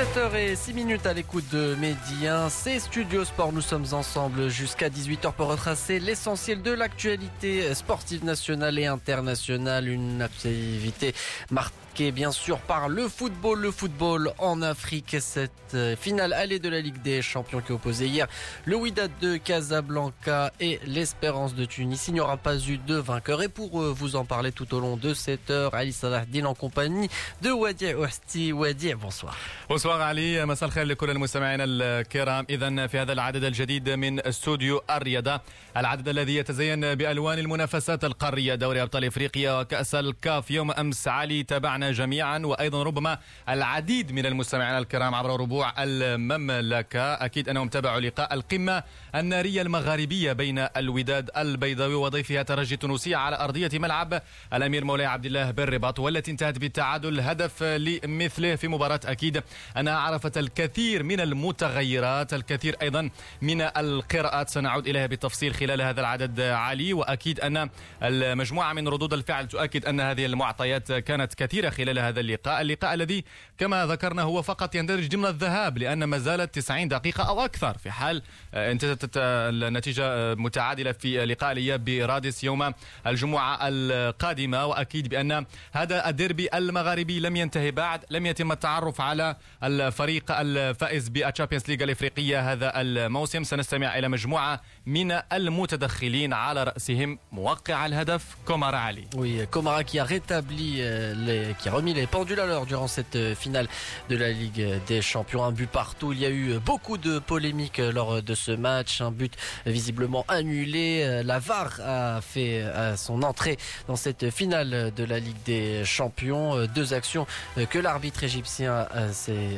17h06 minutes à l'écoute de Medi 1, c'est Studio Sport. Nous sommes ensemble jusqu'à 18h pour retracer l'essentiel de l'actualité sportive nationale et internationale. Une activité marquée bien sûr par le football, le football en Afrique. Cette euh, finale allée de la Ligue des Champions qui opposait hier le Wydad de Casablanca et l'Espérance de Tunis. Il n'y aura pas eu de vainqueur. Et pour euh, vous en parler tout au long de cette heure, Ali Salah en compagnie de Wadi Ouasti. Wadi, bonsoir. بونسوار علي. مساء الخير لكل المستمعين الكرام. اذا في هذا العدد الجديد من استوديو الرياضة العدد الذي يتزين بألوان المنافسات القارية دوري أبطال إفريقيا وكأس الكاف. يوم أمس علي تابعنا جميعا وأيضا ربما العديد من المستمعين الكرام عبر ربوع المملكة. أكيد أنهم تابعوا لقاء القمة النارية المغاربية بين الوداد البيضاوي وضيفها ترجي تونسيه على أرضية ملعب الأمير مولاي عبد الله بالرباط والتي انتهت بالتعادل هدف لمثله في مباراة أكيد أنها عرفت الكثير من المتغيرات الكثير أيضا من القراءات. سنعود إليها بالتفصيل خلال هذا العدد علي. وأكيد أن المجموعة من ردود الفعل تؤكد أن هذه المعطيات كانت كثيرة خلال هذا اللقاء. اللقاء الذي كما ذكرنا هو فقط يندرج ضمن الذهاب لأن ما زالت 90 دقيقة أو أكثر في حال انتهت النتيجة متعادلة في لقاء الإياب برادس يوم الجمعة القادمة. وأكيد بأن هذا الديربي المغاربي لم ينتهي بعد لم يتم التعرف على الفريق الفائز بالتشامبيونز ليغ الافريقيه هذا الموسم سنستمع الى مجموعه من المتدخلين على راسهم موقع الهدف كومارا علي. Oui, Komara qui a rétabli euh, les, qui a remis les pendules à l'heure durant cette euh, finale de la Ligue des Champions. Un but partout. Il y a eu beaucoup de polémiques euh, lors de ce match. Un but visiblement annulé. La VAR a fait son entrée dans cette finale de la Ligue des Champions. Deux actions que l'arbitre égyptien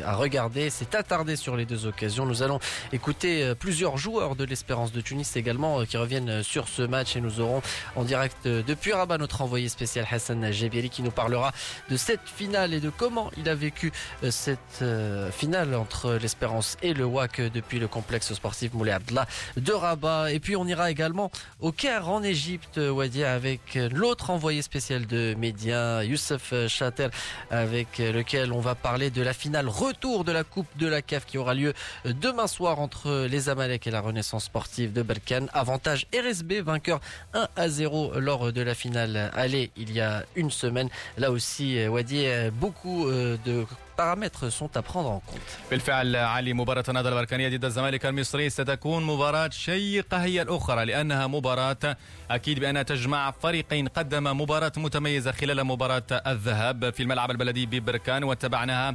à regarder, s'est attardé sur les deux occasions. Nous allons écouter euh, plusieurs joueurs de l'Espérance de Tunis également euh, qui reviennent euh, sur ce match et nous aurons en direct depuis Rabat notre envoyé spécial Hassan Jebiri qui nous parlera de cette finale et de comment il a vécu cette finale entre l'Espérance et le WAC depuis le complexe sportif Moulay Abdallah de Rabat. Et puis on ira également au Caire en Égypte, Wadi, avec l'autre envoyé spécial de Média, Youssef Chater, avec lequel on va parler de la finale retour de la Coupe de la CAF qui aura lieu demain soir entre les Amalek et la Renaissance sportive de Balkan. Avantage RSB, vainqueur 1 à 0 lors de la finale aller il y a une semaine. Là aussi, Wadi, beaucoup de paramètres sont à prendre en compte. بالفعل علي مباراة النهضة البركانية ضد الزمالك المصري ستكون مباراة شيقة هي الأخرى لأنها مباراة أكيد بأنها تجمع فريقين قدم مباراة متميزة خلال مباراة الذهاب في الملعب البلدي ببركان واتبعناها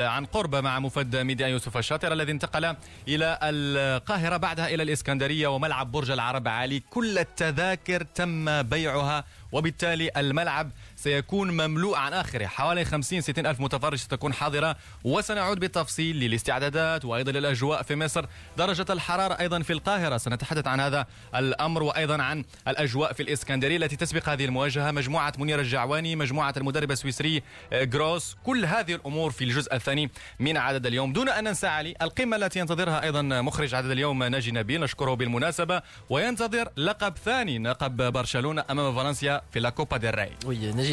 عن قرب مع مفد ميديا يوسف الشاطر الذي انتقل إلى القاهرة بعدها إلى الإسكندرية وملعب برج العرب علي كل التذاكر تم بيعها وبالتالي الملعب سيكون مملوء عن آخره. حوالي 50 60 ألف متفرج ستكون حاضرة وسنعود بالتفصيل للاستعدادات وأيضا للأجواء في مصر. درجة الحرارة أيضا في القاهرة سنتحدث عن هذا الأمر وأيضا عن الأجواء في الإسكندرية التي تسبق هذه المواجهة. مجموعة منير الجعواني مجموعة المدرب السويسري آه، جروس كل هذه الأمور في الجزء الثاني من عدد اليوم. دون أن ننسى علي القمة التي ينتظرها أيضا مخرج عدد اليوم ناجي نبيل نشكره بالمناسبة وينتظر لقب ثاني لقب برشلونة أمام فالنسيا في لا كوبا ديل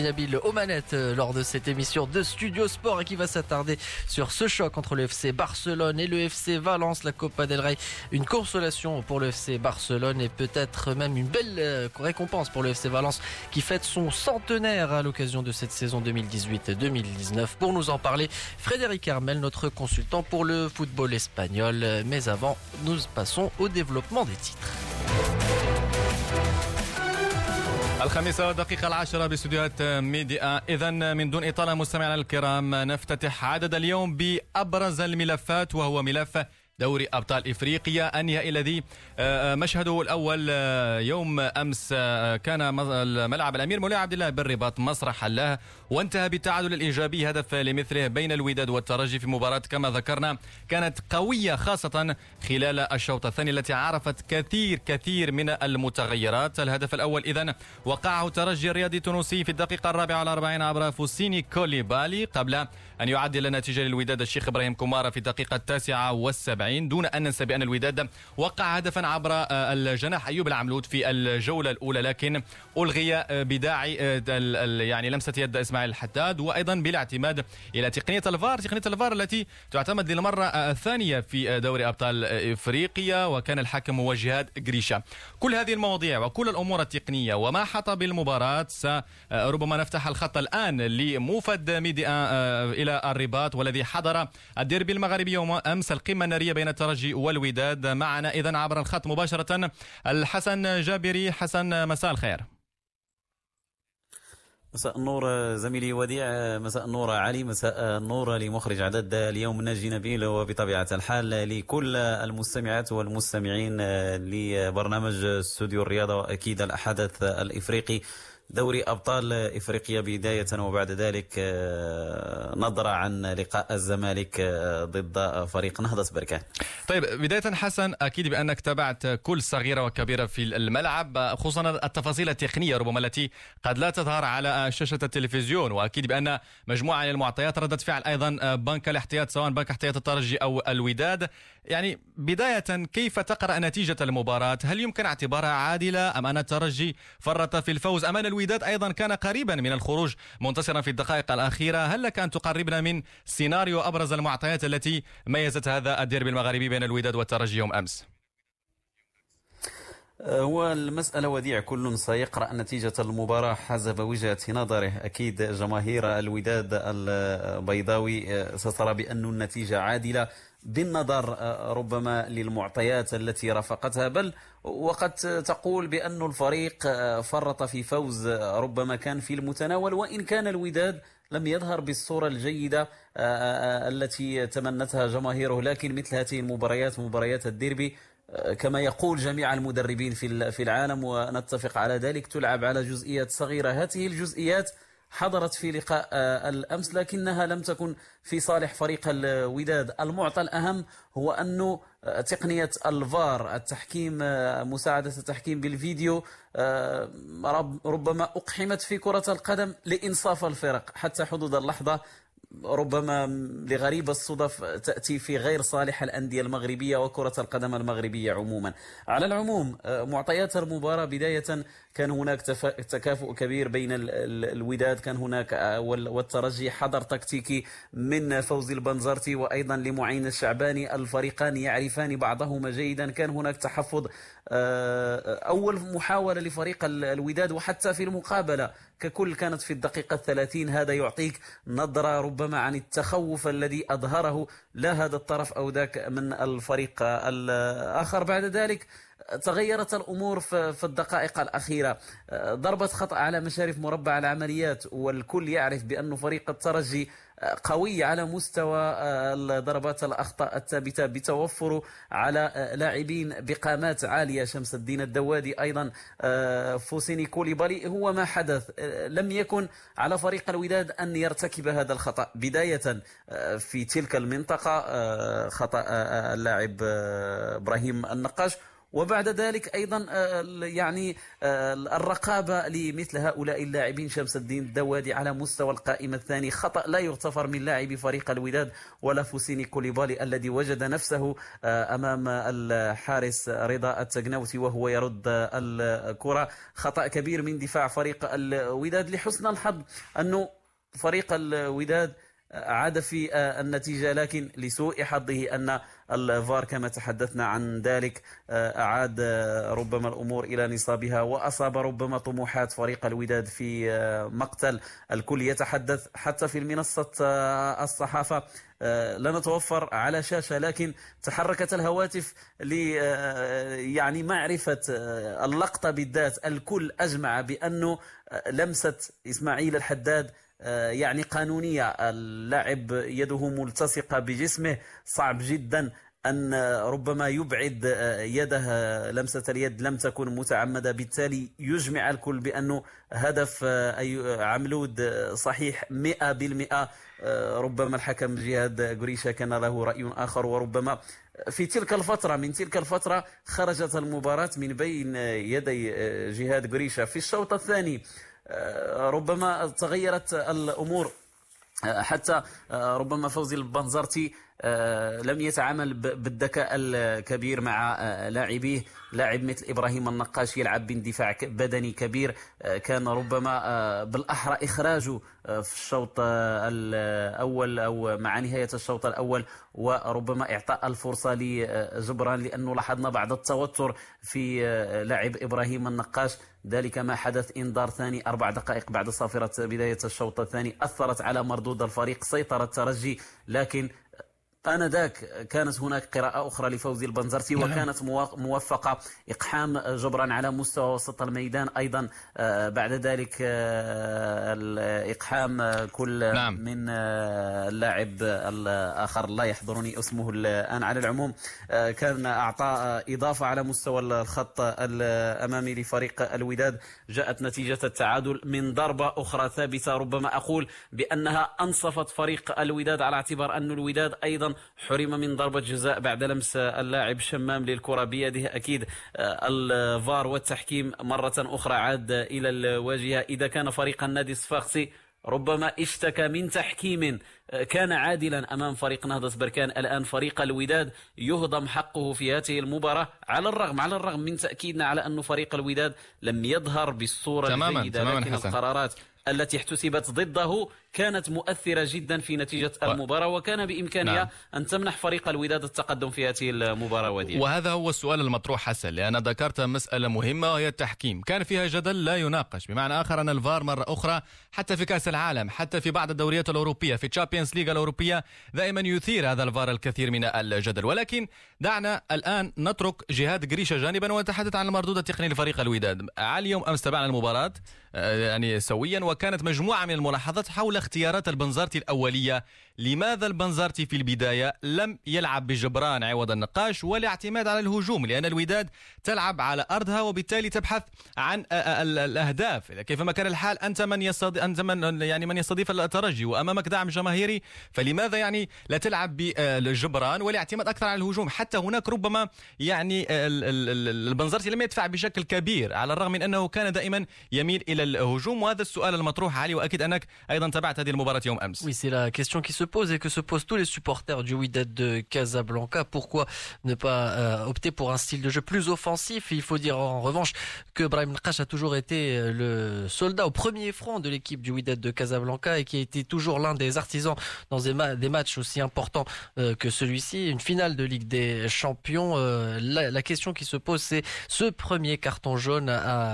Nabil aux manettes euh, lors de cette émission de Studio Sport et qui va s'attarder sur ce choc entre le FC Barcelone et le FC Valence, la Copa del Rey. Une consolation pour le FC Barcelone et peut-être même une belle euh, récompense pour le FC Valence qui fête son centenaire à l'occasion de cette saison 2018-2019. Pour nous en parler, Frédéric Armel, notre consultant pour le football espagnol. Mais avant, nous passons au développement des titres. الخامسة والدقيقة العاشرة باستديوهات ميديا. إذا من دون إطالة مستمعينا الكرام نفتتح عدد اليوم بأبرز الملفات وهو ملف دوري أبطال إفريقيا. أنهي الذي آه، آه، مشهده الأول آه، يوم أمس كان ملعب الأمير مولاي عبد الله بالرباط مسرح له وانتهى بالتعادل الإيجابي هدف لمثله بين الوداد والترجي في مباراة. كما ذكرنا كانت قوية خاصة خلال الشوط الثاني التي عرفت كثير كثير من المتغيرات. الهدف الأول اذا وقعه الترجي الرياضي التونسي في الدقيقة الرابعة والأربعين عبر فوسيني كوليبالي قبل أن يعدل النتيجة للوداد الشيخ إبراهيم كومارا في الدقيقة التاسعة والسبعين دون أن ننسى بأن الوداد. وقع هدفا عبر الجناح أيوب العملود في الجولة الأولى لكن ألغي بداعي يعني لمسة يد إسماعيل الحداد وأيضا بالاعتماد إلى تقنية الفار. تقنية الفار التي تعتمد للمرة الثانية في دوري أبطال إفريقيا وكان الحكم هو جهاد جريشا. كل هذه المواضيع وكل الأمور التقنية وما حط بالمباراة ربما نفتح الخط الآن لموفد ميديا آه، إلى الرباط والذي حضر الديربي المغربي يوم أمس القمة النارية بين الترجي والوداد. معنا إذا عبر الخط مباشرة الحسن جابري. حسن مساء الخير. مساء النور زميلي وديع مساء النور علي مساء النور لمخرج عدد اليوم ناجي نبيل وبطبيعة الحال لكل المستمعات والمستمعين لبرنامج استوديو الرياضة وأكيد الأحدث الإفريقي. دوري أبطال إفريقيا بداية وبعد ذلك آه، نظرة عن لقاء الزمالك آه، ضد فريق نهضة بركان. طيب بداية حسن أكيد بأنك تابعت كل صغيرة وكبيرة في الملعب خصوصا التفاصيل التقنية ربما التي قد لا تظهر على شاشة التلفزيون وأكيد بأن مجموعة من المعطيات ردت فعل أيضا بنك الاحتياط سواء بنك احتياط الترجي أو الوداد. يعني بداية كيف تقرأ نتيجة المباراة؟ هل يمكن اعتبارها عادلة أم أن الترجي فرط في الفوز؟ أم أن الوداد أيضا كان قريبا من الخروج. منتصرا في الدقائق الأخيرة هل لك أن تقربنا من سيناريو أبرز المعطيات التي ميزت هذا الديربي المغربي بين الوداد والترجي يوم أمس؟ هو المسألة وديع. كل سيقرأ نتيجة المباراة حسب وجهة نظره. أكيد جماهير الوداد البيضاوي سترى بأن النتيجة عادلة. بالنظر آه، ربما للمعطيات التي رافقتها بل وقد تقول بأن الفريق آه، فرط في فوز آه، ربما كان في المتناول وإن كان الوداد لم يظهر بالصورة الجيدة التي تمنتها جماهيره. لكن مثل هذه المباريات مباريات الديربي كما يقول جميع المدربين في العالم ونتفق على ذلك تلعب على جزئيات صغيرة. هذه الجزئيات حضرت في لقاء آه، الأمس لكنها لم تكن في صالح فريق الوداد. المعطى الأهم هو أنه آه، تقنية الفار التحكيم آه، مساعدة التحكيم بالفيديو ربما أقحمت في كرة القدم لإنصاف الفرق حتى حدود اللحظة. ربما لغريب الصدف تأتي في غير صالح الأندية المغربية وكرة القدم المغربية عموما. على العموم معطيات المباراة بداية كان هناك تكافؤ كبير بين الوداد كان هناك آه، والترجي حضر تكتيكي من فوزي البنزرتي وأيضا لمعين الشعباني الفريقان يعرفان بعضهما جيدا. كان هناك تحفظ أول محاولة لفريق الوداد وحتى في المقابلة. ككل كانت في الدقيقة الثلاثين هذا يعطيك نظرة ربما عن التخوف الذي أظهره لا هذا الطرف أو ذاك من الفريق الآخر. بعد ذلك تغيرت الأمور في الدقائق الأخيرة. ضربة خطأ على مشارف مربع العمليات والكل يعرف بأن فريق الترجي قوي على مستوى ضربات الأخطاء الثابتة بتوفره على لاعبين بقامات عالية. شمس الدين الدوادي أيضا فوسيني كوليبالي هو ما حدث لم يكن على فريق الوداد أن يرتكب هذا الخطأ. بداية في تلك المنطقة خطأ اللاعب إبراهيم النقاش. وبعد ذلك أيضا آه، يعني آه، الرقابة لمثل هؤلاء اللاعبين شمس الدين الدوادي على مستوى القائمة الثاني. خطأ لا يغتفر من لاعبي فريق الوداد ولا فوسيني كوليبالي الذي وجد نفسه آه، أمام الحارس رضا التقناوتي وهو يرد الكرة. خطأ كبير من دفاع فريق الوداد لحسن الحظ أنه فريق الوداد عاد في النتيجة لكن لسوء حظه أن الفار كما تحدثنا عن ذلك أعاد ربما الأمور إلى نصابها وأصاب ربما طموحات فريق الوداد في مقتل الكل. يتحدث حتى في المنصة الصحافة لا نتوفر على شاشة لكن تحركت الهواتف ل يعني معرفة اللقطة بالذات. الكل أجمع بأنه لمسة إسماعيل الحداد آه، يعني قانونية. اللاعب يده ملتصقة بجسمه. صعب جدا أن ربما يبعد آه، يده. لمسة اليد لم تكن متعمدة. بالتالي يجمع الكل بأنه هدف آه، أي عملود صحيح مئة بالمئة. ربما الحكم جهاد قريشة كان له رأي آخر. وربما في تلك الفترة من تلك الفترة خرجت المباراة من بين يدي جهاد قريشة. في الشوط الثاني آه، ربما تغيرت الأمور. حتى ربما فوزي البنزرتي آه، لم يتعامل بالذكاء الكبير مع آه، لاعبيه. لاعب مثل إبراهيم النقاش يلعب باندفاع بدني كبير. آه، كان ربما بالأحرى اخراجه في الشوط الأول أو مع نهاية الشوط الأول وربما إعطاء الفرصة لجبران لأنه لاحظنا بعض التوتر في لاعب إبراهيم النقاش. ذلك ما حدث إنذار ثاني أربع دقائق بعد صافرة بداية الشوط الثاني أثرت على مردود الفريق سيطر الترجي لكن آنذاك كانت هناك قراءة أخرى لفوزي البنزرتي نعم. وكانت موفقة إقحام جبران على مستوى وسط الميدان أيضا آه، بعد ذلك آه، إقحام كل نعم. من آه، اللاعب الآخر لا يحضرني اسمه الآن على العموم كان أعطى إضافة على مستوى الخط الأمامي لفريق الوداد جاءت نتيجة التعادل من ضربة أخرى ثابتة ربما أقول بأنها أنصفت فريق الوداد على اعتبار أن الوداد أيضا حرم من ضربة جزاء بعد لمس اللاعب شمام للكرة بيده. أكيد آه، الفار والتحكيم مرة أخرى عاد إلى الواجهة. إذا كان فريق النادي الصفاقسي ربما اشتكى من تحكيم آه، كان عادلا أمام فريق نهضة بركان. الآن فريق الوداد يهضم حقه في هذه المباراة. على الرغم على الرغم من تأكيدنا على انه فريق الوداد لم يظهر بالصورة تماما الجيدة تماما لكن حسن. القرارات التي احتسبت ضده كانت مؤثرة جدا في نتيجة المباراة وكان بإمكانها نعم. أن تمنح فريق الوداد التقدم في هذه المباراة وديا وهذا هو السؤال المطروح حسن لأن ذكرت مسألة مهمة وهي التحكيم. كان فيها جدل لا يناقش. بمعنى آخر أن الفار مرة أخرى حتى في كأس العالم حتى في بعض الدوريات الأوروبية في تشامبيونز ليغ الأوروبية دائما يثير هذا الفار الكثير من الجدل. ولكن دعنا الآن نترك جهاد جريشة جانبا ونتحدث عن المردود التقني لفريق الوداد. على اليوم أمس تابعنا المباراة آه، يعني سويا وكانت مجموعة من الملاحظات حول اختيارات البنزرتي الأولية. لماذا البنزرتي في البداية لم يلعب بجبران عوض النقاش والاعتماد على الهجوم؟ لأن الوداد تلعب على أرضها وبالتالي تبحث عن الأهداف. كيفما كان الحال أنت من يستضيف أنت من يعني من يستضيف الترجي وأمامك دعم جماهيري. فلماذا يعني لا تلعب بجبران والاعتماد أكثر على الهجوم؟ حتى هناك ربما يعني البنزرتي لم يدفع بشكل كبير على الرغم من أنه كان دائما يميل إلى الهجوم. وهذا السؤال Oui, c'est la question qui se pose et que se posent tous les supporters du Wydad de Casablanca. Pourquoi ne pas euh, opter pour un style de jeu plus offensif? Il faut dire en revanche que Brahim Nkash a toujours été euh, le soldat au premier front de l'équipe du Wydad de Casablanca et qui a été toujours l'un des artisans dans des, des matchs aussi importants euh, que celui-ci, une finale de Ligue des Champions. La, question qui se pose, c'est ce premier carton jaune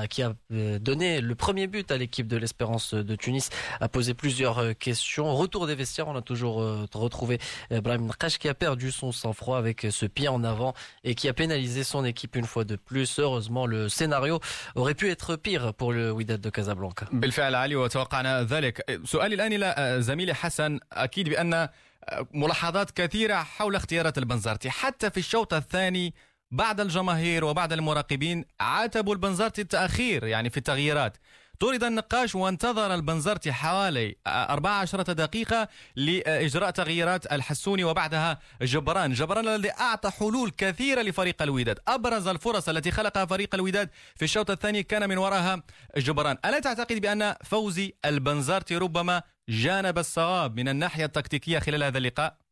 qui a donné le premier but à l'équipe de l'Espérance de Tunis a posé plusieurs questions. Retour des vestiaires, on a toujours euh, retrouvé Brahim Nakash qui a perdu son sang-froid avec ce pied en avant et qui a pénalisé son équipe une fois de plus. Heureusement, le scénario aurait pu être pire pour le Wydad de Casablanca. بالفعل علي وتوقعنا ذلك سؤالي الآن إلى زميلي حسن أكيد بأن ملاحظات كثيرة حول اختيارات البنزرتي حتى في الشوط الثاني بعد الجماهير وبعد المراقبين عاتبوا البنزرتي التأخير يعني في التغييرات طرد النقاش وانتظر البنزرتي حوالي 14 دقيقة لإجراء تغييرات الحسوني وبعدها جبران. جبران الذي أعطى حلول كثيرة لفريق الوداد. أبرز الفرص التي خلقها فريق الوداد في الشوط الثاني كان من وراها جبران. ألا تعتقد بأن فوزي البنزرتي ربما جانب الصواب من الناحية التكتيكية خلال هذا اللقاء؟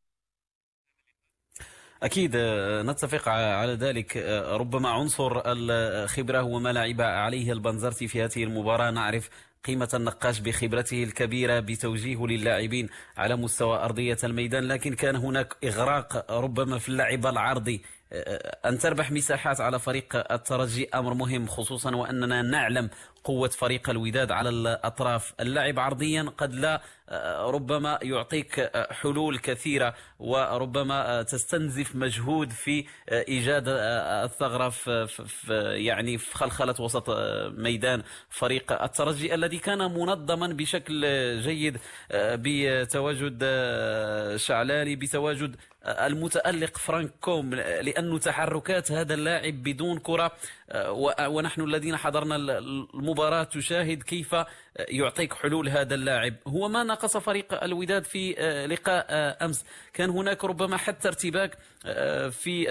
أكيد آه، نتفق على ذلك. آه، ربما عنصر الخبرة هو ما لعب عليه البنزرتي في هذه المباراة. نعرف قيمة النقاش بخبرته الكبيرة بتوجيهه للاعبين على مستوى أرضية الميدان لكن كان هناك إغراق ربما في اللعب العرضي. آه، أن تربح مساحات على فريق الترجي أمر مهم خصوصا وأننا نعلم قوة فريق الوداد على الأطراف. اللعب عرضيا قد لا آه، ربما يعطيك آه، حلول كثيرة وربما تستنزف مجهود في إيجاد الثغرة في يعني في خلخلة وسط ميدان فريق الترجي. الذي كان منظما بشكل جيد بتواجد شعلاني بتواجد المتألق فرانك كوم لأن تحركات هذا اللاعب بدون كرة ونحن الذين حضرنا المباراة تشاهد كيف يعطيك حلول هذا اللاعب. هو ما نقص فريق الوداد في لقاء أمس. كان هناك ربما حتى ارتباك في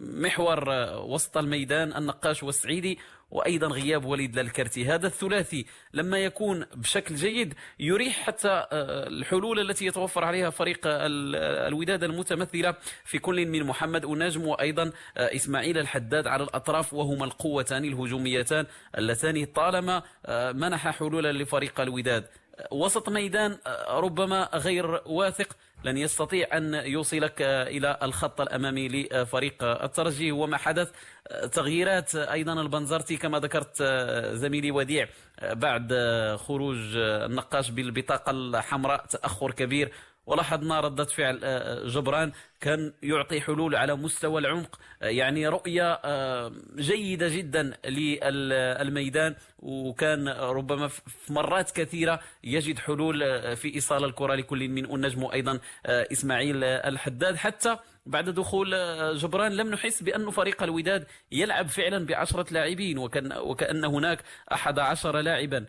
محور وسط الميدان النقاش والسعيدي. وأيضا غياب وليد للكرتي هذا الثلاثي لما يكون بشكل جيد يريح حتى آه، الحلول التي يتوفر عليها فريق الوداد المتمثلة في كل من محمد ونجم وأيضا آه، إسماعيل الحداد على الأطراف وهما القوتان الهجوميتان اللتان طالما آه، منح حلولا لفريق الوداد. وسط ميدان ربما غير واثق لن يستطيع أن يوصلك إلى الخط الأمامي لفريق الترجي. وما حدث؟ تغييرات أيضا البنزرتي كما ذكرت زميلي وديع بعد خروج النقاش بالبطاقة الحمراء تأخر كبير ولاحظنا ردة فعل آه، جبران كان يعطي حلول على مستوى العمق آه، يعني رؤية آه، جيدة جدا للميدان وكان ربما في مرات كثيرة يجد حلول في إيصال الكرة لكل من النجم أيضا إسماعيل الحداد. حتى بعد دخول جبران لم نحس بأن فريق الوداد يلعب فعلا بعشرة لاعبين وكان وكأن هناك أحد عشر لاعبا.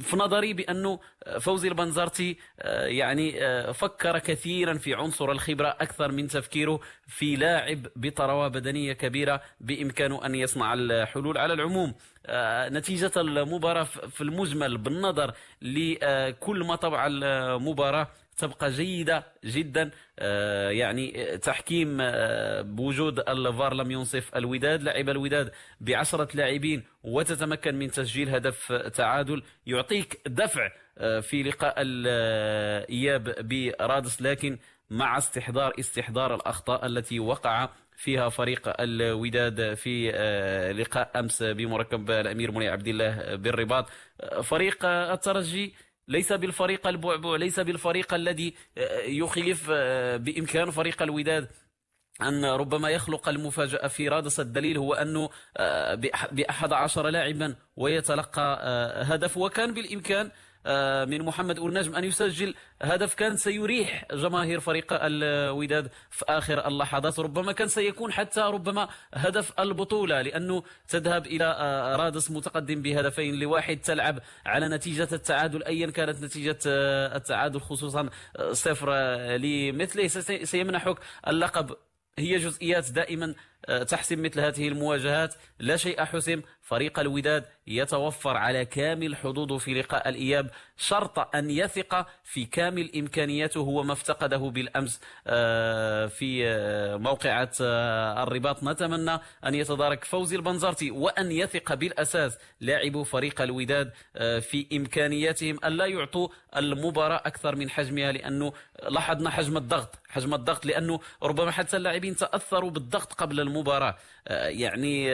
في نظري بأنه فوزي البنزرتي يعني فكر كثيرا في عنصر الخبرة أكثر من تفكيره في لاعب بطروة بدنية كبيرة بإمكانه أن يصنع الحلول على العموم. نتيجة المباراة في المجمل بالنظر لكل ما طبع المباراة تبقى جيدة جدا آه، يعني تحكيم آه، بوجود الفار لم ينصف الوداد. لعب الوداد بعشرة لاعبين وتتمكن من تسجيل هدف تعادل. يعطيك دفع آه، في لقاء الإياب برادس لكن مع استحضار استحضار الأخطاء التي وقع فيها فريق الوداد في لقاء أمس بمركب الأمير منيع عبد الله بالرباط. فريق الترجي ليس بالفريق البعبع ليس بالفريق الذي آه، يخيف آه، بإمكان فريق الوداد أن ربما يخلق المفاجأة في رادس الدليل هو أنه آه، بأحد عشر لاعبا ويتلقى هدف. وكان بالإمكان من محمد النجم أن يسجل هدف كان سيريح جماهير فريق الوداد في آخر اللحظات. ربما كان سيكون حتى ربما هدف البطولة لأنه تذهب إلى آه، رادس متقدم بهدفين لواحد تلعب على نتيجة التعادل. أيا كانت نتيجة آه، التعادل خصوصا صفر لمثله. سيمنحك اللقب هي جزئيات دائما تحسم مثل هذه المواجهات. لا شيء حسم. فريق الوداد يتوفر على كامل حظوظه في لقاء الإياب. شرط أن يثق في كامل إمكانياته هو ما افتقده بالأمس. آه، في آه، موقعة الرباط. نتمنى أن يتدارك فوزي البنزرتي وأن يثق بالأساس لاعبو فريق الوداد في إمكانياتهم أن لا يعطوا المباراة أكثر من حجمها لأنه لاحظنا حجم الضغط. حجم الضغط لأنه ربما حتى اللاعبين تأثروا بالضغط قبل المباراة. يعني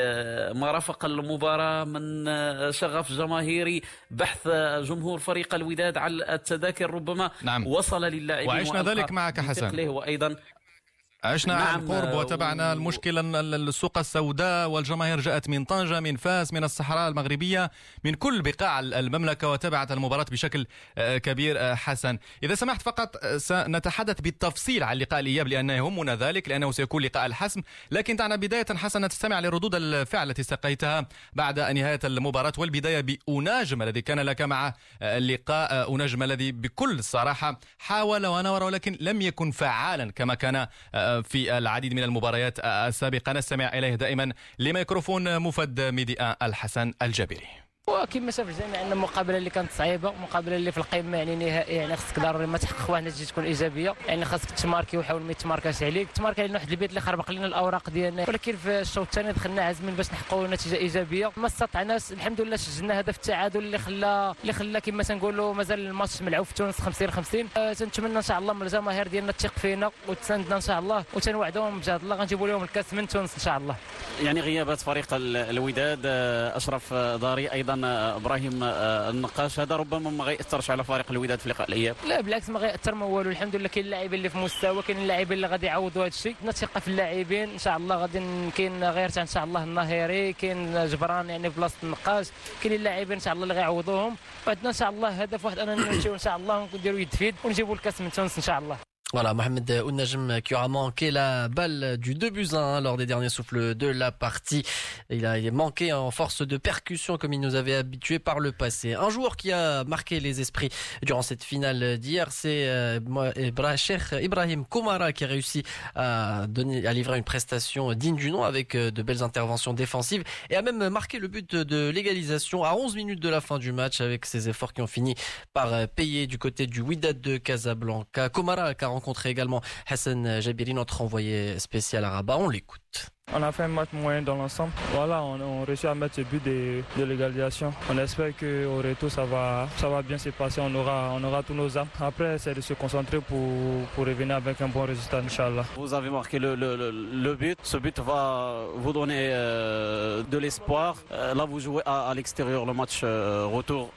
ما رافق المباراة من شغف جماهيري بحث جمهور فريق الوداد على التذاكر ربما نعم. وصل للاعبين وعشنا ذلك معك حسن وأيضا عشنا نعم عن قرب وتابعنا المشكلة السوق السوداء والجماهير جاءت من طنجة من فاس من الصحراء المغربية من كل بقاع المملكة وتابعت المباراة بشكل آه، كبير آه، حسن. إذا سمحت فقط آه، سنتحدث بالتفصيل عن لقاء الإياب لأن يهمنا ذلك لأنه سيكون لقاء الحسم. لكن دعنا بداية حسن تستمع لردود الفعل التي استقيتها بعد نهاية المباراة والبداية بأناجم الذي كان لك مع اللقاء أناجم الذي بكل صراحة حاول ونور ولكن لم يكن فعالا كما كان في العديد من المباريات السابقة. نستمع إليه دائما لميكروفون موفد ميديا الحسن الجابري وكما شاف الجميع عندنا المقابلة اللي كانت صعيبة مقابلة اللي في القمه يعني نهائي يعني خصك ضروري ما تحقق واحد النتيجة تكون إيجابية. يعني خاصك تماركي وحاول ما يتماركاش عليك. تماركي علينا واحد البيت اللي خربق لنا الأوراق ديالنا. ولكن في الشوط الثاني دخلنا عازمين باش نحققوا نتيجة إيجابية. ما استطعناش الحمد لله سجلنا هدف التعادل اللي خلى اللي خلى كما تنقولوا مازال الماتش ملعوب في تونس 50 50 أه تنتمنى إن شاء الله من الجماهير ديالنا تثق فينا وتساندنا إن شاء الله وتنوعدهم بجهد الله. غنجيبوا لهم الكاس من تونس إن شاء الله. يعني غيابات فريق الوداد آه، أشرف ضاري أيضا آه، إبراهيم آه، النقاش. هذا ربما ما غيأثرش على فريق الوداد في لقاء الأياب. لا بالعكس ما غيأثر ما والو. الحمد لله كاين اللاعبين اللي في مستوى كاين اللاعبين اللي غادي يعوضوا هذا الشيء. ثقة في اللاعبين. إن شاء الله غادي كاين غير إن شاء الله الناهيري كاين جبران يعني في بلاصة النقاش. كاين اللاعبين إن شاء الله اللي غيعوضوهم. وعندنا إن شاء الله هدف واحد أننا نمشيو إن شاء الله ونديروا يد فيد ونجيبوا الكاس من تونس إن شاء الله. Voilà, Mohamed Ounajm qui aura manqué la balle du 2 buts 1 lors des derniers souffles de la partie. Il a, manqué en force de percussion comme il nous avait habitué par le passé. Un joueur qui a marqué les esprits durant cette finale d'hier, c'est euh, Ibrahim Komara qui a réussi à, donner, à livrer une prestation digne du nom avec euh, de belles interventions défensives et a même marqué le but de l'égalisation à 11 minutes de la fin du match avec ses efforts qui ont fini par euh, payer du côté du Wydad de Casablanca. Rencontré également Hassan Jabiri, notre envoyé spécial à Rabat. On l'écoute. On a fait un match moyen dans l'ensemble. Voilà, on, a réussi à mettre ce but de, de l'égalisation. On espère qu'au retour, ça va, ça va bien se passer. On aura, on aura tous nos âmes. Après, c'est de se concentrer pour, pour revenir avec un bon résultat, Inch'Allah. Vous avez marqué le, le, le, but. Ce but va vous donner euh, de l'espoir. Euh, là, vous jouez à, l'extérieur le match euh, retour.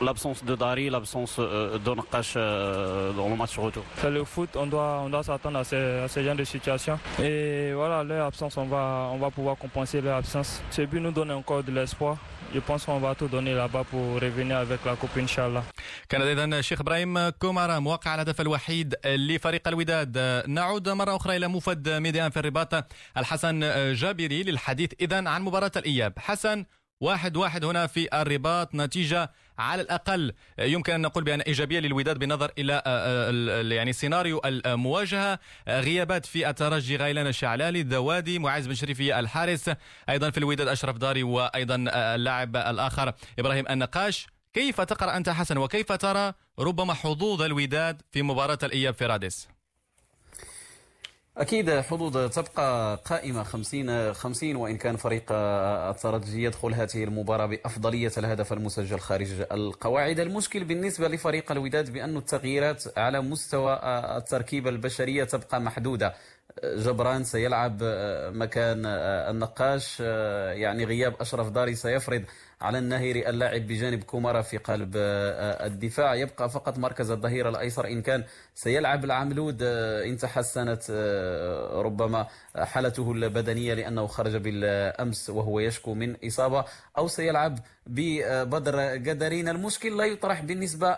l'absence de Dari, l'absence de Nakash dans le match retour. C'est le foot. On doit, on doit s'attendre à ces, à ces genres de situations. Et voilà, leur absence on va, on va pouvoir compenser leur absence. Ce but nous donne encore de l'espoir. Je pense qu'on va tout donner là-bas pour revenir avec la Coupe Inch'Allah. كان اذا الشيخ إبراهيم كومارا موقع الهدف الوحيد لفريق الوداد نعود مرة أخرى إلى موفد ميدي آن في الرباط الحسن جابري للحديث اذا عن مباراة الإياب حسن واحد واحد هنا في الرباط نتيجة على الأقل يمكن أن نقول بأن إيجابية للوداد بالنظر إلى آه، آه، يعني سيناريو المواجهة. آه، غيابات في الترجي غيلان الشعلالي الذوادي معز بن شريفي الحارس. أيضا في الوداد أشرف داري وأيضا اللاعب الآخر إبراهيم النقاش. كيف تقرأ أنت حسن؟ وكيف ترى ربما حظوظ الوداد في مباراة الإياب في رادس أكيد حظوظ تبقى قائمة 50 50 وإن كان فريق الترجي يدخل هذه المباراة بأفضلية الهدف المسجل خارج القواعد. المشكل بالنسبة لفريق الوداد بأن التغييرات على مستوى التركيبة البشرية تبقى محدودة. جبران سيلعب مكان النقاش يعني غياب أشرف داري سيفرض على النهيري اللاعب بجانب كومارا في قلب آه، الدفاع. يبقى فقط مركز الظهير الأيسر إن كان سيلعب العملود آه، إن تحسنت آه، ربما حالته البدنية لأنه خرج بالأمس وهو يشكو من إصابة أو سيلعب ببدر قدرين المشكل لا يطرح بالنسبة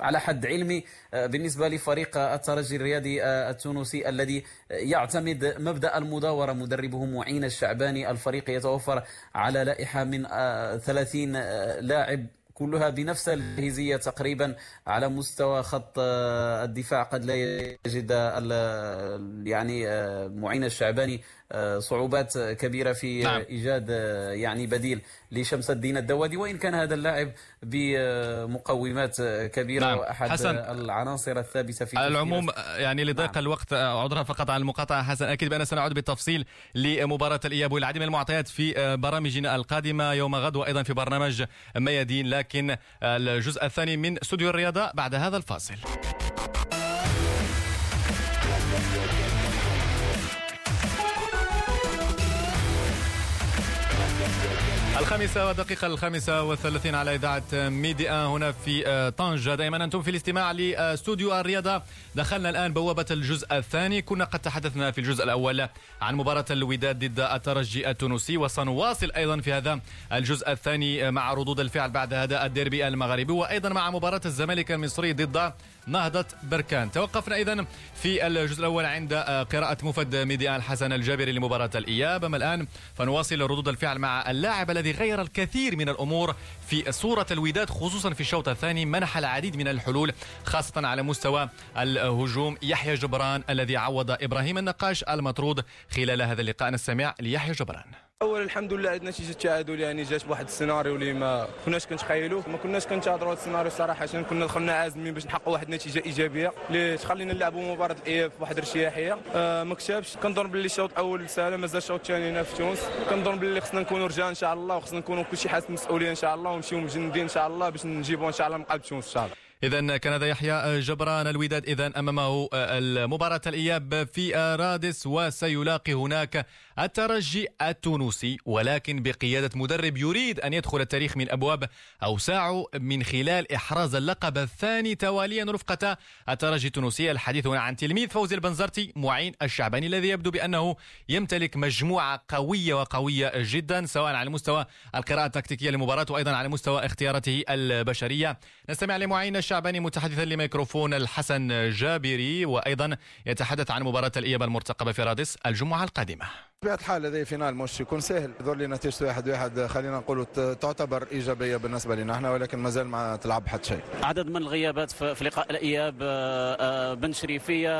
على حد علمي بالنسبة لفريق الترجي الرياضي التونسي الذي يعتمد مبدأ المداورة مدربه معين الشعباني. الفريق يتوفر على لائحة من 30 لاعب كلها بنفس الجاهزية تقريبا على مستوى خط آه، الدفاع. قد لا يجد يعني آه، معين الشعباني آه، صعوبات كبيرة في نعم. إيجاد يعني بديل لشمس الدين الدوادي وإن كان هذا اللاعب بمقومات كبيرة نعم. وأحد حسن. العناصر الثابتة في على العموم يعني لضيق نعم. الوقت عذرا فقط على المقاطعة حسن أكيد بأننا سنعود بالتفصيل لمباراة الإياب والعديد من المعطيات في برامجنا القادمة يوم غد وأيضا في برنامج ميادين لكن الجزء الثاني من استوديو الرياضة بعد هذا الفاصل الخامسة ودقيقة الخامسة والثلاثين على إذاعة ميدي آن هنا في آه، طنجة. دائما أنتم في الاستماع لاستوديو الرياضة. دخلنا الآن بوابة الجزء الثاني. كنا قد تحدثنا في الجزء الأول عن مباراة الوداد ضد الترجي التونسي وسنواصل أيضا في هذا الجزء الثاني مع ردود الفعل بعد هذا الديربي المغربي وأيضا مع مباراة الزمالك المصري ضد نهضة بركان. توقفنا إذا في الجزء الأول عند قراءة موفد ميدي آن حسن الجابري لمباراة الإياب. أما الآن فنواصل ردود الفعل مع اللاعب الذي غير الكثير من الأمور في صورة الوداد خصوصا في الشوط الثاني. منح العديد من الحلول خاصة على مستوى الهجوم. يحيى جبران الذي عوض إبراهيم النقاش المطرود خلال هذا اللقاء. نستمع ليحيى جبران. أول الحمد لله عندنا نتيجه تعادل يعني جات بواحد السيناريو اللي ما كناش كنتخيلوه ما كناش كنتظروا هذا السيناريو صراحة كنا دخلنا عازمين باش نحققوا واحد النتيجة إيجابية. اللي تخلينا نلعبوا مباراة الاياب بواحد الارتياحية. آه ما كتبش كنظن باللي الشوط الأول سهله مازال الشوط الثاني هنا في تونس. كنظن باللي خصنا نكونوا رجال إن شاء الله وخصنا نكونوا كلشي حاسس مسؤولية إن شاء الله ونمشيو مجندين إن شاء الله باش نجيبوا إن شاء الله قلب تونس إن شاء الله. إذا كان هذا يحيى جبران الوداد. إذا أمامه المباراة الإياب في رادس وسيلاقي هناك الترجي التونسي. ولكن بقيادة مدرب يريد أن يدخل التاريخ من أبواب أوساع من خلال إحراز اللقب الثاني تواليا رفقة الترجي التونسي الحديث هنا عن تلميذ فوزي البنزرتي معين الشعباني الذي يبدو بأنه يمتلك مجموعة قوية وقوية جدا سواء على مستوى القراءة التكتيكية للمباراة وأيضا على مستوى اختياراته البشرية. نستمع لمعين الشعباني متحدثا لميكروفون الحسن جابري وأيضا يتحدث عن مباراة الإياب المرتقبة في رادس الجمعة القادمة. بطبيعه الحال هذا فينال مش يكون سهل. يظهر لي نتيجة واحد واحد. خلينا نقولوا تعتبر إيجابية بالنسبة لنا إحنا ولكن مازال ما تلعب حتى شيء. عدد من الغيابات في لقاء الإياب آه، آه، بن شريفية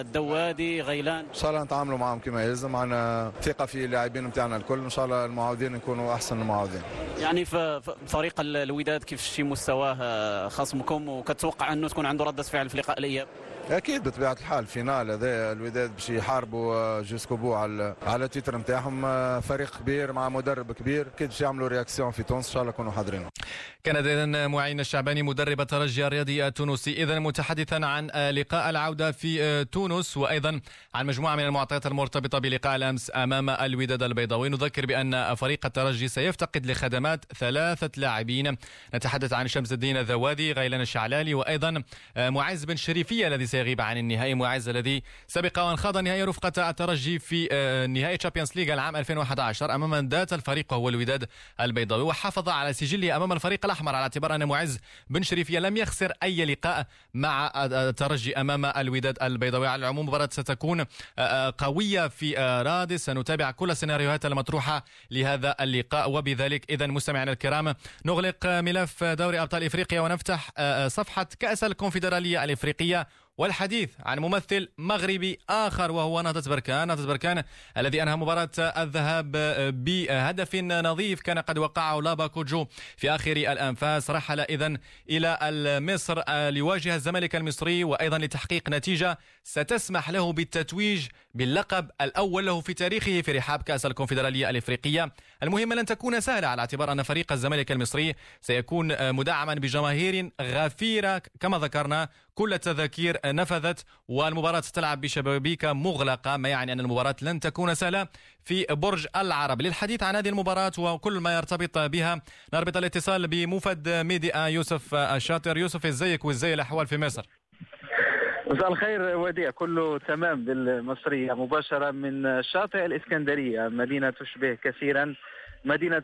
الدوادي غيلان. إن شاء الله نتعاملوا معهم كما يلزم. معنا ثقة في اللاعبين نتاعنا الكل. إن شاء الله المعاودين يكونوا أحسن المعاودين. يعني في فريق الوداد كيف شي مستواه آه، وكتوقع أنه تكون عنده ردة فعل في لقاء الأياب. أكيد بطبيعة الحال finale هذا الوداد باش يحاربوا jusqu'au bout على على ال titre نتاعهم. فريق كبير مع مدرب كبير. أكيد باش يعملوا réaction في تونس إن شاء الله يكونوا حاضرين. كان اذا معين الشعباني مدرب الترجي الرياضي التونسي. اذا متحدثا عن لقاء العودة في تونس وأيضا عن مجموعة من المعطيات المرتبطة بلقاء الأمس أمام الوداد البيضاوي. نذكر بأن فريق الترجي سيفتقد لخدمات ثلاثة لاعبين. نتحدث عن شمس الدين الذوادي غيلان الشعلالي وأيضا معز بن شريفية الذي سيغيب عن النهائي معز الذي سبق وان خاض نهائي رفقة الترجي في نهائي Champions League العام 2011 أمام ذات الفريق وهو الوداد البيضاوي وحافظ على سجله أمام الفريق الأحمر على اعتبار أن معز بن شريفيه لم يخسر أي لقاء مع الترجي أمام الوداد البيضاوي. على العموم مباراة ستكون قوية في رادس سنتابع كل السيناريوهات المطروحة لهذا اللقاء. وبذلك اذا مستمعينا الكرام نغلق ملف دوري أبطال إفريقيا ونفتح صفحة كأس الكونفدرالية الإفريقية والحديث عن ممثل مغربي آخر وهو نهضة بركان. نهضة بركان الذي أنهى مباراة الذهاب بهدف نظيف كان قد وقعه لابا كوجو في آخر الأنفاس. رحل إذا إلى مصر ليواجه الزمالك المصري وأيضا لتحقيق نتيجة ستسمح له بالتتويج باللقب الأول له في تاريخه في رحاب كأس الكونفدرالية الإفريقية. المهمة لن تكون سهلة على اعتبار أن فريق الزمالك المصري سيكون مدعما بجماهير غفيرة. كما ذكرنا كل التذاكير نفذت والمباراة تلعب بشبابيك مغلقة ما يعني أن المباراة لن تكون سهلة في برج العرب. للحديث عن هذه المباراة وكل ما يرتبط بها نربط الاتصال بمفد ميديا يوسف الشاطر يوسف ازيك وازاي الأحوال في مصر. مساء الخير وديع. كله تمام بالمصرية. مباشرة من شاطئ الإسكندرية مدينة تشبه كثيرا مدينة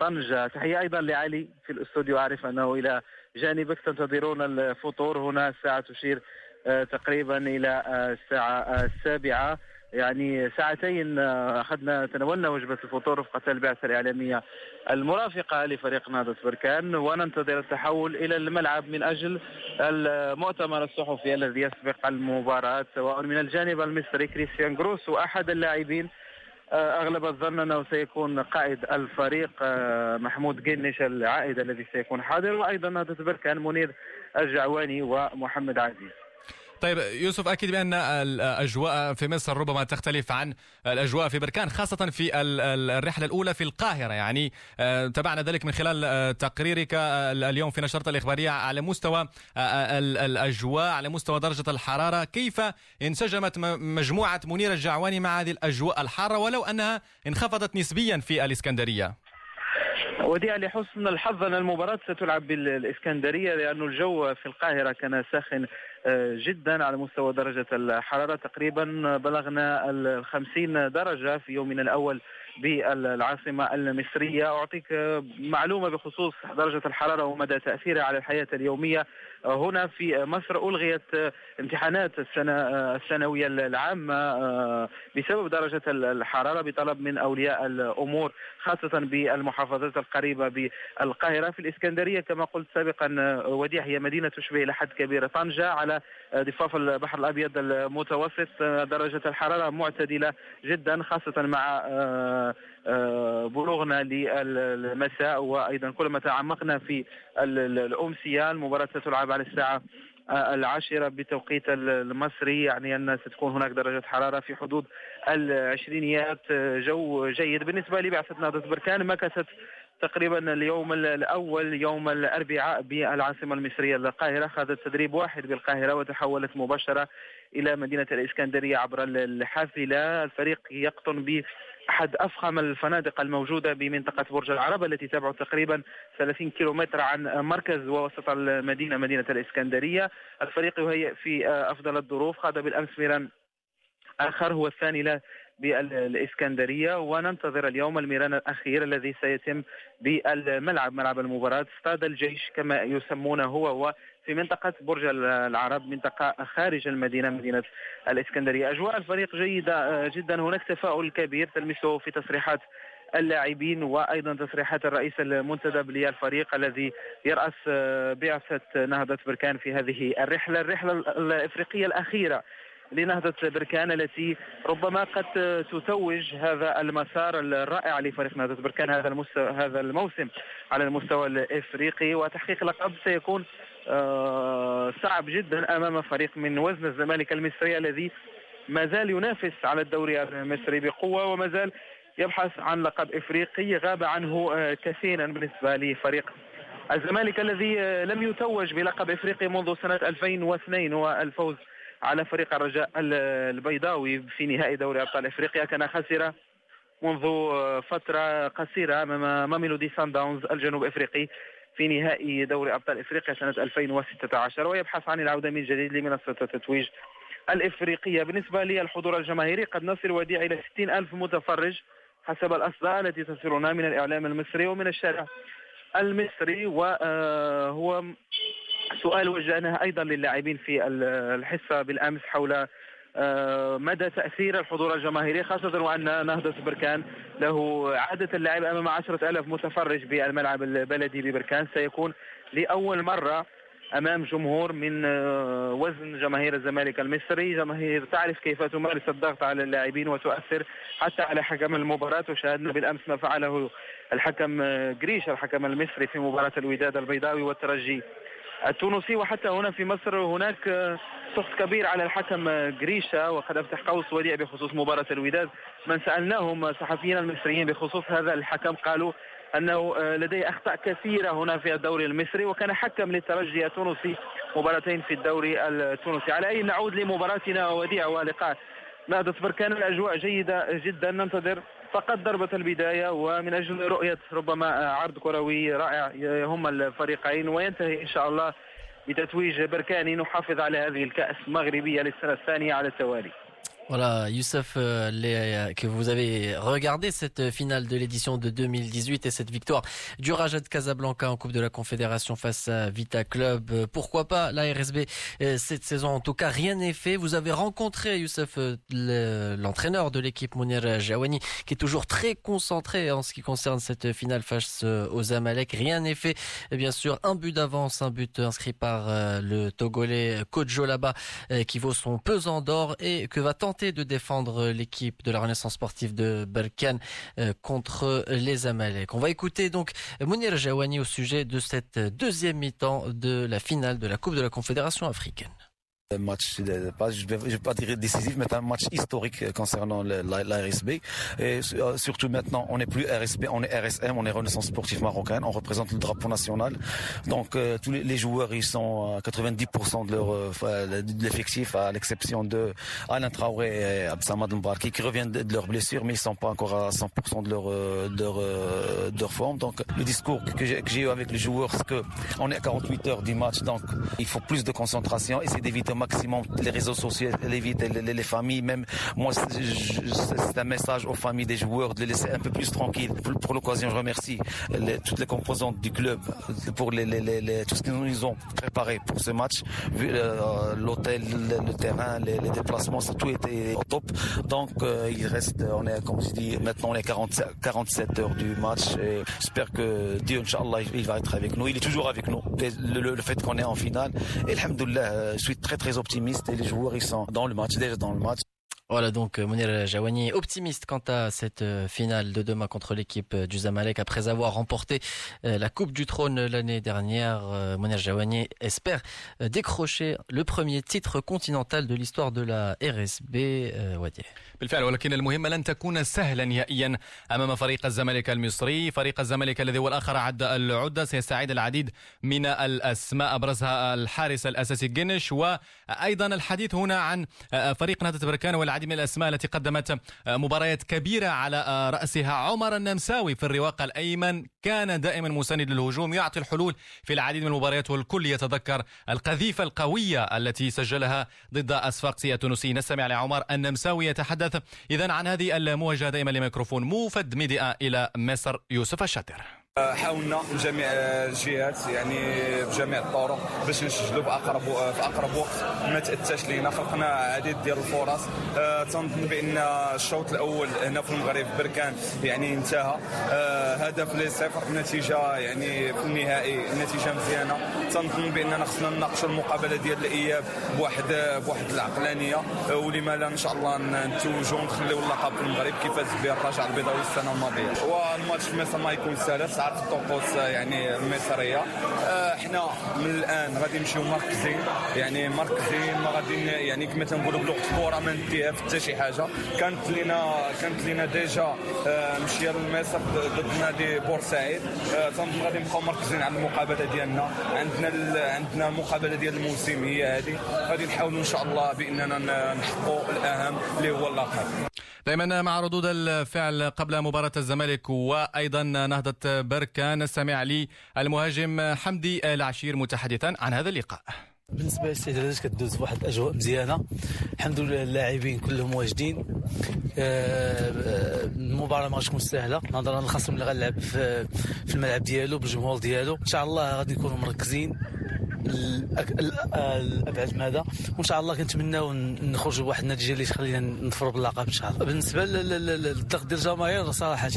طنجة. تحية أيضا لعلي في الاستوديو. أعرف أنه إلى جانبك تنتظرون الفطور. هنا الساعة تشير تقريبا إلى الساعة السابعة. يعني ساعتين أخذنا تناولنا وجبة الفطور رفقه البعثة الإعلامية المرافقة لفريق نهضه بركان وننتظر التحول إلى الملعب من أجل المؤتمر الصحفي الذي يسبق المباراة. سواء من الجانب المصري كريستيان جروس وأحد اللاعبين أغلب الظن أنه سيكون قائد الفريق محمود جنش العائد الذي سيكون حاضر. وأيضا نهضه بركان منير الجعواني ومحمد عزيز. طيب يوسف أكيد بأن الأجواء في مصر ربما تختلف عن الأجواء في بركان خاصة في الرحلة الأولى في القاهرة. يعني تابعنا ذلك من خلال تقريرك اليوم في نشرة الإخبارية على مستوى الأجواء على مستوى درجة الحرارة. كيف انسجمت مجموعة منير الجعواني مع هذه الأجواء الحارة؟ ولو أنها انخفضت نسبيا في الإسكندرية. وديع لحسن الحظ أن المباراة ستلعب بالإسكندرية لأنه الجو في القاهرة كان ساخن جدا على مستوى درجة الحرارة. تقريبا بلغنا الخمسين درجة في يومنا الأول بالعاصمة المصرية. أعطيك معلومة بخصوص درجة الحرارة ومدى تأثيرها على الحياة اليومية. هنا في مصر ألغيت امتحانات السنة السنوية العامة بسبب درجة الحرارة بطلب من أولياء الأمور خاصة بالمحافظات القريبة بالقاهرة. في الإسكندرية كما قلت سابقا وديع هي مدينة تشبه إلى حد كبير. طنجة على ضفاف البحر الأبيض المتوسط درجة الحرارة معتدلة جدا خاصة مع بلوغنا للمساء وأيضا كلما تعمقنا في الأمسية المباراة ستلعب على الساعة العاشرة بتوقيت المصري. يعني أن ستكون هناك درجة حرارة في حدود العشرينيات. جو جيد. بالنسبة لبعثة نهضة بركان مكثت تقريبا اليوم الأول يوم الأربعاء بالعاصمة المصرية القاهرة خاضت تدريب واحد بالقاهرة وتحولت مباشرة إلى مدينة الإسكندرية عبر الحافلة. الفريق يقطن ب أحد أفخم الفنادق الموجودة بمنطقة برج العرب التي تبعد تقريبا 30 كيلومتر عن مركز ووسط المدينة مدينة الإسكندرية. الفريق يهيئ في أفضل الظروف. خاض بالأمس ميران آخر هو الثاني له بالإسكندرية وننتظر اليوم الميران الأخير الذي سيتم بالملعب ملعب المباراة. استاد الجيش كما يسمونه هو في منطقة برج العرب منطقة خارج المدينة مدينة الإسكندرية. أجواء الفريق جيدة جدا. هناك تفاؤل كبير تلمسه في تصريحات اللاعبين وأيضا تصريحات الرئيس المنتدب للفريق الذي يرأس بعثة نهضة بركان في هذه الرحلة. الرحلة الإفريقية الأخيرة لنهضة بركان التي ربما قد تتوج هذا المسار الرائع لفريق نهضة بركان هذا هذا الموسم على المستوى الإفريقي. وتحقيق لقب سيكون آه، صعب جدا أمام فريق من وزن الزمالك المصري الذي ما زال ينافس على الدوري المصري بقوة وما زال يبحث عن لقب إفريقي غاب عنه آه، كثيرا بالنسبة لفريق الزمالك الذي آه، لم يتوج بلقب إفريقي منذ سنة 2002 والفوز على فريق الرجاء البيضاوي في نهائي دوري أبطال إفريقيا كان خسر منذ فترة قصيرة أمام ماميلودي سان داونز الجنوب إفريقي في نهائي دوري أبطال إفريقيا سنة 2016 ويبحث عن العودة من جديد لمنصة التتويج الإفريقية. بالنسبة للحضور الجماهيري قد نصل وديع إلى 60 ألف متفرج حسب الأصداء التي تصلنا من الإعلام المصري ومن الشارع المصري وهو سؤال وجهناه أيضا للاعبين في الحصة بالأمس حول آه، مدى تأثير الحضور الجماهيري خاصة وأن نهضة بركان له عادة اللعب عشرة ألاف متفرج بالملعب البلدي ببركان. سيكون لأول مرة أمام جمهور من آه، وزن جماهير الزمالك المصري. جماهير تعرف كيف تمارس الضغط على اللاعبين وتؤثر حتى على حكم المباراة. وشاهدنا بالأمس ما فعله الحكم جريش آه، الحكم المصري في مباراة الوداد البيضاوي والترجي التونسي وحتى هنا في مصر هناك آه، سخط كبير على الحكم جريشة وقد أفتح قوس وديع بخصوص مباراة الوداد. من سألناهم صحفيين المصريين بخصوص هذا الحكم قالوا أنه آه، لديه أخطاء كثيرة هنا في الدوري المصري وكان حكم للترجي التونسي مباراتين في الدوري التونسي. على أي نعود لمباراتنا وديع ولقاء؟ نهضة بركان الأجواء جيدة جدا ننتظر فقط ضربة البداية ومن أجل رؤية ربما عرض كروي رائع هم الفريقين وينتهي إن شاء الله بتتويج بركاني نحافظ على هذه الكأس المغربية للسنة الثانية على التوالي. Voilà, Youssef, euh, euh, que vous avez regardé cette finale de l'édition de 2018 et cette victoire du Raja de Casablanca en Coupe de la Confédération face à Vita Club. Euh, pourquoi pas la RSB cette saison? En tout cas, rien n'est fait. Vous avez rencontré Youssef, l'entraîneur de l'équipe Mounir Jawani, qui est toujours très concentré en ce qui concerne cette finale face aux Amalek. Rien n'est fait. bien sûr, un but d'avance, un but inscrit par le Togolais Kojo là-bas, qui vaut son pesant d'or et que va tenter de défendre l'équipe de la Renaissance sportive de Balkan euh, contre les Amalek. On va écouter donc Mounir Jawani au sujet de cette deuxième mi-temps de la finale de la Coupe de la Confédération africaine. Un match, pas, je ne vais, pas dire décisif, mais un match historique concernant la, RSB. Et euh, surtout maintenant, on n'est plus RSB, on est RSM, on est Renaissance Sportive Marocaine, on représente le drapeau national. Donc euh, tous les, joueurs, ils sont à 90% de leur euh, de l'effectif, à l'exception de Alain Traoré et Absamad Mbarki, qui reviennent de, leur blessure, mais ils sont pas encore à 100% de leur, de leur, de leur forme. Donc le discours que j'ai eu avec les joueurs, c'est que on est à 48 heures du match, donc il faut plus de concentration, essayer d'éviter maximum les réseaux sociaux, les, les, les familles, même moi c'est un message aux familles des joueurs de les laisser un peu plus tranquilles. Pour, l'occasion, je remercie toutes les composantes du club pour les, tout ce qu'ils nous ont préparé pour ce match. Euh, l'hôtel, le, terrain, les, déplacements, ça, tout était au top. Donc euh, il reste, on est comme je dis, maintenant on est 47, 47 heures du match. J'espère que Dieu, Inch'Allah, il va être avec nous. Il est toujours avec nous. Le, fait qu'on est en finale. Et euh, je suis très très optimiste et les joueurs ils sont dans le match, déjà dans le match. Voilà donc euh, Mounir Jawani optimiste quant à cette euh, finale de demain contre l'équipe euh, du Zamalek après avoir remporté la Coupe du Trône l'année dernière. Mounir Jawani espère décrocher le premier titre continental de l'histoire de la RSB Wadier. بالفعل ولكن المهمة لن تكون سهلا نهائيا أمام فريق الزمالك المصري. فريق الزمالك الذي هو الآخر عد العدة سيستعيد العديد من الأسماء أبرزها الحارس الأساسي جنش. وأيضا الحديث هنا عن فريق نهضة بركان والعديد العديد من الأسماء التي قدمت مباريات كبيرة على رأسها. عمر النمساوي في الرواق الأيمن كان دائما مساند للهجوم يعطي الحلول في العديد من المباريات والكل يتذكر القذيفة القوية التي سجلها ضد أسفاقسي التونسي نستمع لعمر النمساوي يتحدث إذا عن هذه المواجهة دائما لميكروفون موفد ميديا إلى مصر يوسف الشاتر حاولنا جميع الجهات يعني بجميع الطرق باش نسجلوا في أقرب في أقرب وقت. ما تأتاش لينا خلقنا عديد ديال الفرص. أه تنظن بأن الشوط الأول هنا في المغرب بركان يعني انتهى. أه هدف لصفر النتيجه يعني في النهائي النتيجه مزيانة. تنظن باننا خصنا نناقشوا المقابلة ديال الإياب بواحد بواحد العقلانية. أه ولما لا إن شاء الله نتوجوا ونخليو اللقب في المغرب كيف فاز به الرجاء البيضاوي السنة الماضية. والماتش في مصر ما يكون سهل تعرف الطقوس يعني المصريه إحنا من الآن غادي نمشيو مركزين يعني مركزين ما غادي يعني كما تنقولوا بلغه الكره ما نديها في حتى شي حاجة. كانت لينا كانت لينا ديجا مشية لمصر ضد نادي بورسعيد. تنظن غادي نبقاو مركزين على المقابلة ديالنا. عندنا عندنا المقابله ديال الموسم هي هذه غادي نحاولوا إن شاء الله بإننا نحققوا الأهم اللي هو اللقب. دائما مع ردود الفعل قبل مباراة الزمالك وأيضا نهضة بركان نستمع لي المهاجم حمدي العشير متحدثا عن هذا اللقاء. بالنسبة للاستعدادات كدوز بواحد الأجواء مزيانة. الحمد لله اللاعبين كلهم واجدين المباراة ما تكون سهلة. نظرا للخصم اللي غنلعب في الملعب ديالو بالجمهور ديالو. إن شاء الله غادي نكونوا مركزين. الابعد هذا وإن شاء الله كنتمناو نخرجوا بواحد النتيجة اللي تخلينا نظفروا باللقب إن شاء الله. بالنسبة للضغط ديال الجماهير صراحة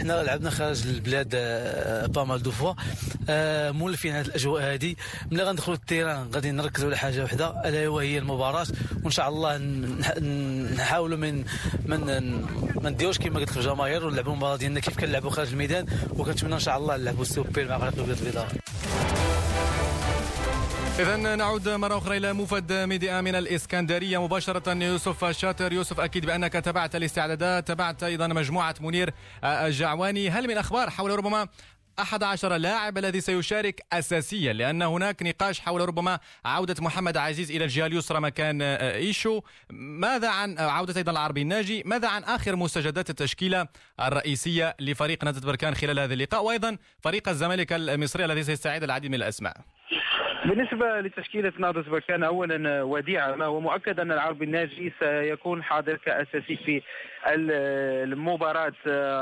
حنا لعبنا خارج البلاد pas mal de fois مولفين هذه الأجواء هذه ملي غندخلوا ال terrain غادي نركزوا على حاجة وحدة ألا وهي المباراة. وإن شاء الله نحاولوا من من ما نديروش كما قلت لك الجماهير ونلعبوا المباراة ديالنا كيف كنلعبوا خارج الميدان. وكنتمنى إن شاء الله نلعبوا السوبر مع البيض البيضاء إذا نعود مرة أخرى إلى موفد ميدي آن من الإسكندرية. مباشرة يوسف شاتر يوسف أكيد بأنك تابعت الاستعدادات تابعت أيضا مجموعة منير الجعواني هل من أخبار حول ربما 11 لاعب الذي سيشارك أساسيا؟ لأن هناك نقاش حول ربما عودة محمد عزيز إلى الجهة اليسرى مكان إيشو. ماذا عن عودة أيضا العربي الناجي؟ ماذا عن آخر مستجدات التشكيلة الرئيسية لفريق نادي بركان خلال هذا اللقاء؟ وأيضا فريق الزمالك المصري الذي سيستعيد العديد من الأسماء. بالنسبة لتشكيلة نهضة بركان أولا وديعة ما هو مؤكد أن العربي الناجي سيكون حاضر كأساسي في المباراة.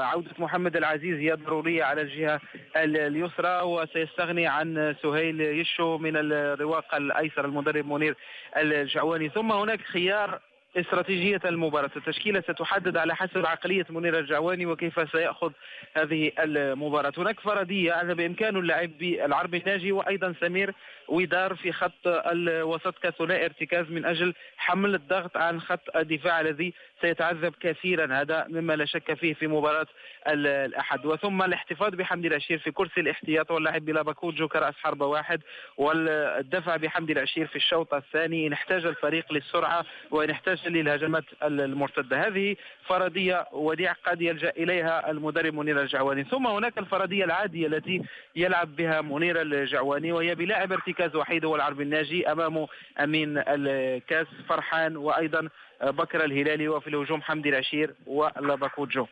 عودة محمد العزيز هي ضرورية على الجهة اليسرى وسيستغني عن سهيل يشو من الرواق الأيسر المدرب منير الجعواني. ثم هناك خيار استراتيجية المباراة. التشكيلة ستحدد على حسب عقلية منير الجعواني وكيف سيأخذ هذه المباراة. هناك فرضية أن بإمكانه اللعب بالعربي الناجي وأيضا سمير ويدار في خط الوسط كثنائي ارتكاز من أجل حمل الضغط عن خط الدفاع الذي سيتعذب كثيرا. هذا مما لا شك فيه في مباراة الأحد. وثم الاحتفاظ بحمدي العشير في كرسي الاحتياط واللعب بلا باكوجو كرأس حربة واحد والدفع بحمدي العشير في الشوط الثاني. إن احتاج الفريق للسرعة وإن احتاج للهجمات المرتدة. هذه فرضية وديع قد يلجأ إليها المدرب منير الجعواني. ثم هناك الفرضية العادية التي يلعب بها منير الجعواني وهي بلاعب ارتكاز وحيد هو العربي الناجي أمامه أمين الكاس فرحان وأيضا بكر الهلالي وفي الهجوم حمدي العشير ولاباكوجو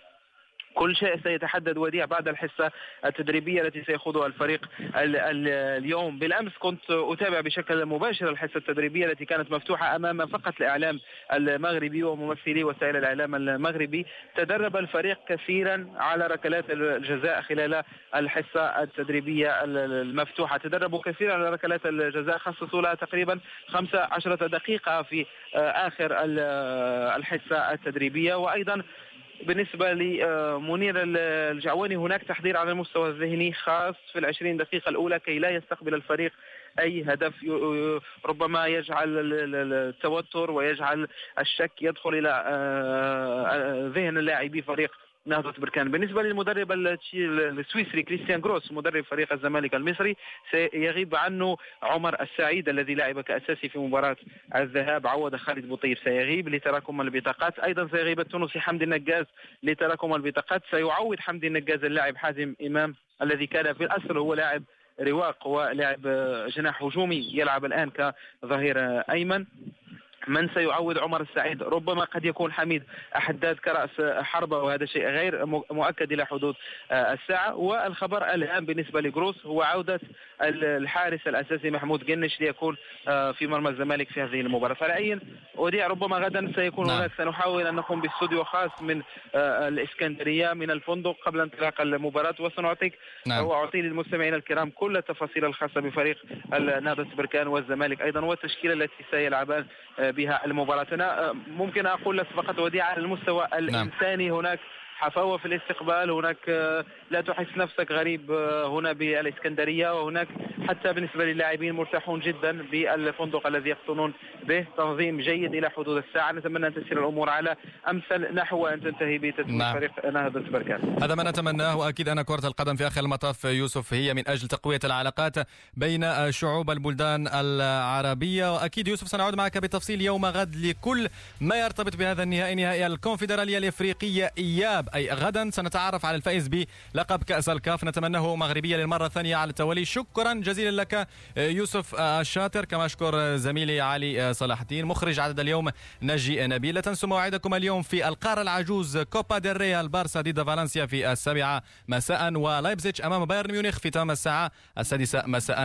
كل شيء سيتحدد وديع بعد الحصة التدريبية التي سيخوضها الفريق ال ال اليوم. بالأمس كنت أتابع بشكل مباشر الحصة التدريبية التي كانت مفتوحة أمام فقط الإعلام المغربي وممثلي وسائل الإعلام المغربي. تدرب الفريق كثيرا على ركلات الجزاء خلال الحصة التدريبية المفتوحة. تدربوا كثيرا على ركلات الجزاء خصصوا لها تقريبا 15 دقيقة في آخر الحصة التدريبية. وأيضا بالنسبة لمنير الجعواني هناك تحضير على المستوى الذهني خاص في العشرين دقيقة الأولى كي لا يستقبل الفريق أي هدف ربما يجعل التوتر ويجعل الشك يدخل إلى ذهن اللاعبي فريق نهضة بركان. بالنسبة للمدرب السويسري كريستيان جروس مدرب فريق الزمالك المصري سيغيب عنه عمر السعيد الذي لعب كأساسي في مباراة الذهاب. عوض خالد بوطيب سيغيب لتراكم البطاقات. أيضا سيغيب التونسي حمدي النجاز لتراكم البطاقات. سيعوض حمدي النجاز اللاعب حازم إمام الذي كان في الأصل هو لاعب رواق ولاعب جناح هجومي يلعب الآن كظهير أيمن. من سيعوض عمر السعيد ربما قد يكون حميد أحداد كرأس حربة وهذا شيء غير مؤكد إلى حدود آه، الساعة والخبر الهام بالنسبة لجروس هو عودة الحارس الأساسي محمود جنش ليكون آه، في مرمى الزمالك في هذه المباراة فعلى أي وديع ربما غدا سيكون نعم. هناك سنحاول أن نقوم باستوديو خاص من آه، الإسكندرية من الفندق قبل انطلاق المباراة وسنعطيك نعم. وأعطي للمستمعين الكرام كل التفاصيل الخاصة بفريق نهضة بركان والزمالك أيضا والتشكيلة التي سيلعبان بها المباراة أنا ممكن أقول فقط وديع على المستوى نعم. الإنساني هناك حفاوة في الاستقبال. هناك آه، لا تحس نفسك غريب آه، هنا بالإسكندرية وهناك حتى بالنسبة للاعبين مرتاحون جدا بالفندق الذي يقطنون به. تنظيم جيد إلى حدود الساعة. نتمنى أن تسير الأمور على أمثل نحو أن تنتهي بتتويج نعم. فريق نهضة بركان. هذا ما نتمناه. وأكيد أن كرة القدم في آخر المطاف يوسف هي من أجل تقوية العلاقات بين شعوب البلدان العربية. وأكيد يوسف سنعود معك بتفصيل يوم غد لكل ما يرتبط بهذا النهائي نهائي الكونفدرالية الإفريقية إياب. أي غدا سنتعرف على الفائز بلقب كأس الكاف. نتمناه مغربية للمرة الثانية على التوالي. شكرا جزيلا لك يوسف الشاطر. كما أشكر زميلي علي صلاح الدين. مخرج عدد اليوم نجي نبيل. لا تنسوا موعدكم اليوم في القارة العجوز كوبا ديل ريال بارسا ضد فالنسيا في السابعة مساء ولايبزيتش أمام بايرن ميونخ في تمام الساعة السادسة مساء.